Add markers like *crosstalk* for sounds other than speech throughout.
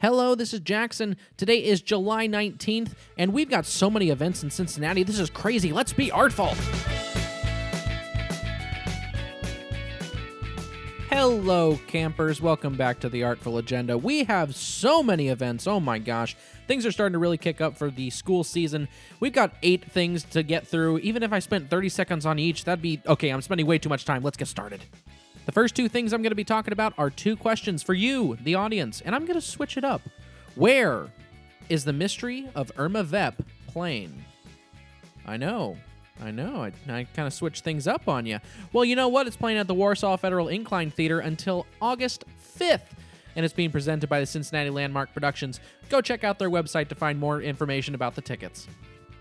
Hello, this is Jackson. Today is July 19th, and we've got so many events in Cincinnati. This is crazy. Let's be artful. Hello, campers. Welcome back to the Artful Agenda. We have so many events. Oh my gosh. Things are starting to really kick up for the school season. We've got eight things to get through. Even if I spent 30 seconds on each, that'd be okay. I'm spending way too much time. Let's get started. The first two things I'm going to be talking about are two questions for you, the audience, and I'm going to switch it up. Where is the mystery of Irma Vep playing? I know. I know. I, I kind of switched things up on you. Well, you know what? It's playing at the Warsaw Federal Incline Theater until August 5th, and it's being presented by the Cincinnati Landmark Productions. Go check out their website to find more information about the tickets.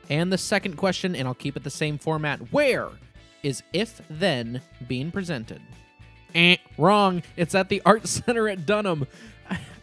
And the second question, and I'll keep it the same format where is If Then being presented? Eh, wrong. It's at the Art *laughs* Center at Dunham.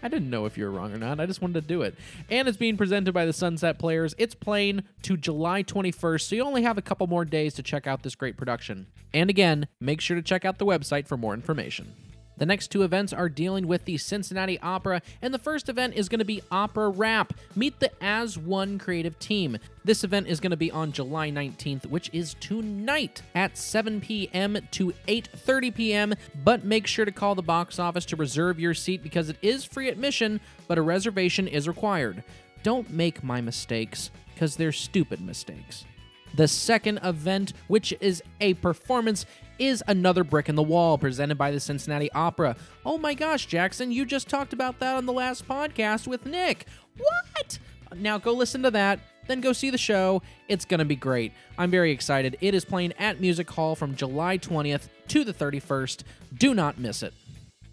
I didn't know if you were wrong or not. I just wanted to do it. And it's being presented by the Sunset Players. It's playing to July 21st, so you only have a couple more days to check out this great production. And again, make sure to check out the website for more information. The next two events are dealing with the Cincinnati Opera, and the first event is going to be Opera Rap. Meet the As One creative team. This event is going to be on July 19th, which is tonight at 7 p.m. to 8:30 p.m. But make sure to call the box office to reserve your seat because it is free admission, but a reservation is required. Don't make my mistakes because they're stupid mistakes. The second event, which is a performance, is Another Brick in the Wall, presented by the Cincinnati Opera. Oh my gosh, Jackson, you just talked about that on the last podcast with Nick. What? Now go listen to that, then go see the show. It's going to be great. I'm very excited. It is playing at Music Hall from July 20th to the 31st. Do not miss it.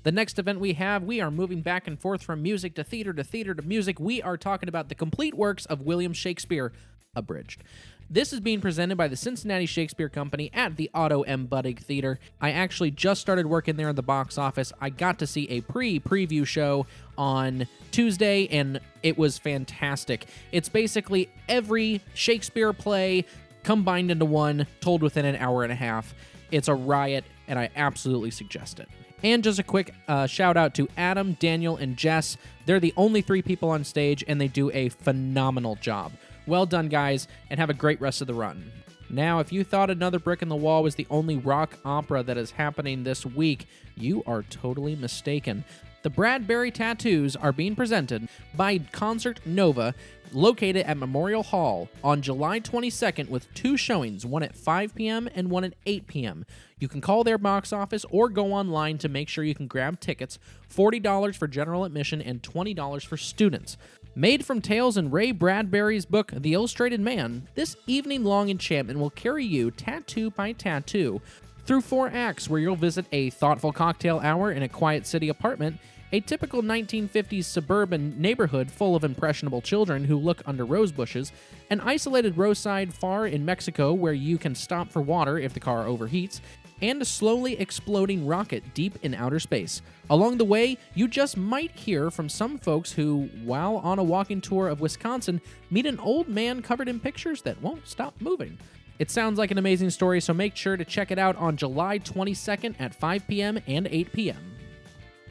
The next event we have, we are moving back and forth from music to theater to theater to music. We are talking about the complete works of William Shakespeare, abridged. This is being presented by the Cincinnati Shakespeare Company at the Otto M. Budig Theater. I actually just started working there in the box office. I got to see a pre preview show on Tuesday, and it was fantastic. It's basically every Shakespeare play combined into one, told within an hour and a half. It's a riot, and I absolutely suggest it. And just a quick uh, shout out to Adam, Daniel, and Jess. They're the only three people on stage, and they do a phenomenal job. Well done, guys, and have a great rest of the run. Now, if you thought Another Brick in the Wall was the only rock opera that is happening this week, you are totally mistaken. The Bradbury Tattoos are being presented by Concert Nova, located at Memorial Hall on July 22nd with two showings, one at 5 p.m. and one at 8 p.m. You can call their box office or go online to make sure you can grab tickets $40 for general admission and $20 for students. Made from tales in Ray Bradbury's book, The Illustrated Man, this evening long enchantment will carry you tattoo by tattoo through four acts where you'll visit a thoughtful cocktail hour in a quiet city apartment, a typical 1950s suburban neighborhood full of impressionable children who look under rose bushes, an isolated roadside far in Mexico where you can stop for water if the car overheats, and a slowly exploding rocket deep in outer space. Along the way, you just might hear from some folks who, while on a walking tour of Wisconsin, meet an old man covered in pictures that won't stop moving. It sounds like an amazing story, so make sure to check it out on July 22nd at 5 p.m. and 8 p.m.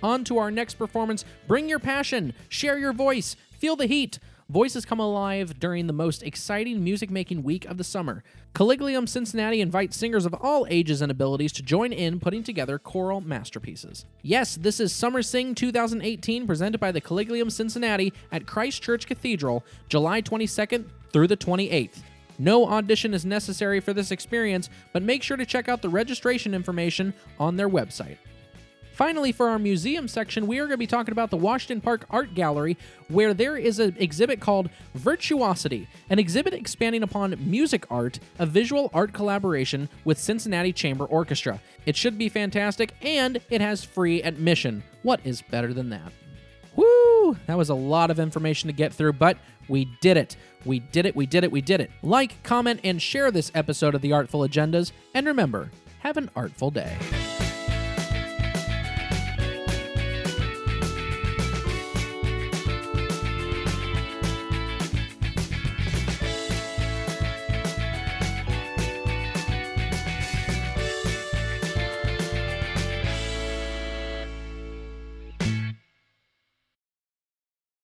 On to our next performance. Bring your passion, share your voice, feel the heat. Voices come alive during the most exciting music making week of the summer. Collegium Cincinnati invites singers of all ages and abilities to join in putting together choral masterpieces. Yes, this is Summer Sing 2018 presented by the Collegium Cincinnati at Christ Church Cathedral, July 22nd through the 28th. No audition is necessary for this experience, but make sure to check out the registration information on their website. Finally, for our museum section, we are going to be talking about the Washington Park Art Gallery, where there is an exhibit called Virtuosity, an exhibit expanding upon music art, a visual art collaboration with Cincinnati Chamber Orchestra. It should be fantastic, and it has free admission. What is better than that? Woo! That was a lot of information to get through, but we did it. We did it, we did it, we did it. Like, comment, and share this episode of the Artful Agendas, and remember, have an artful day.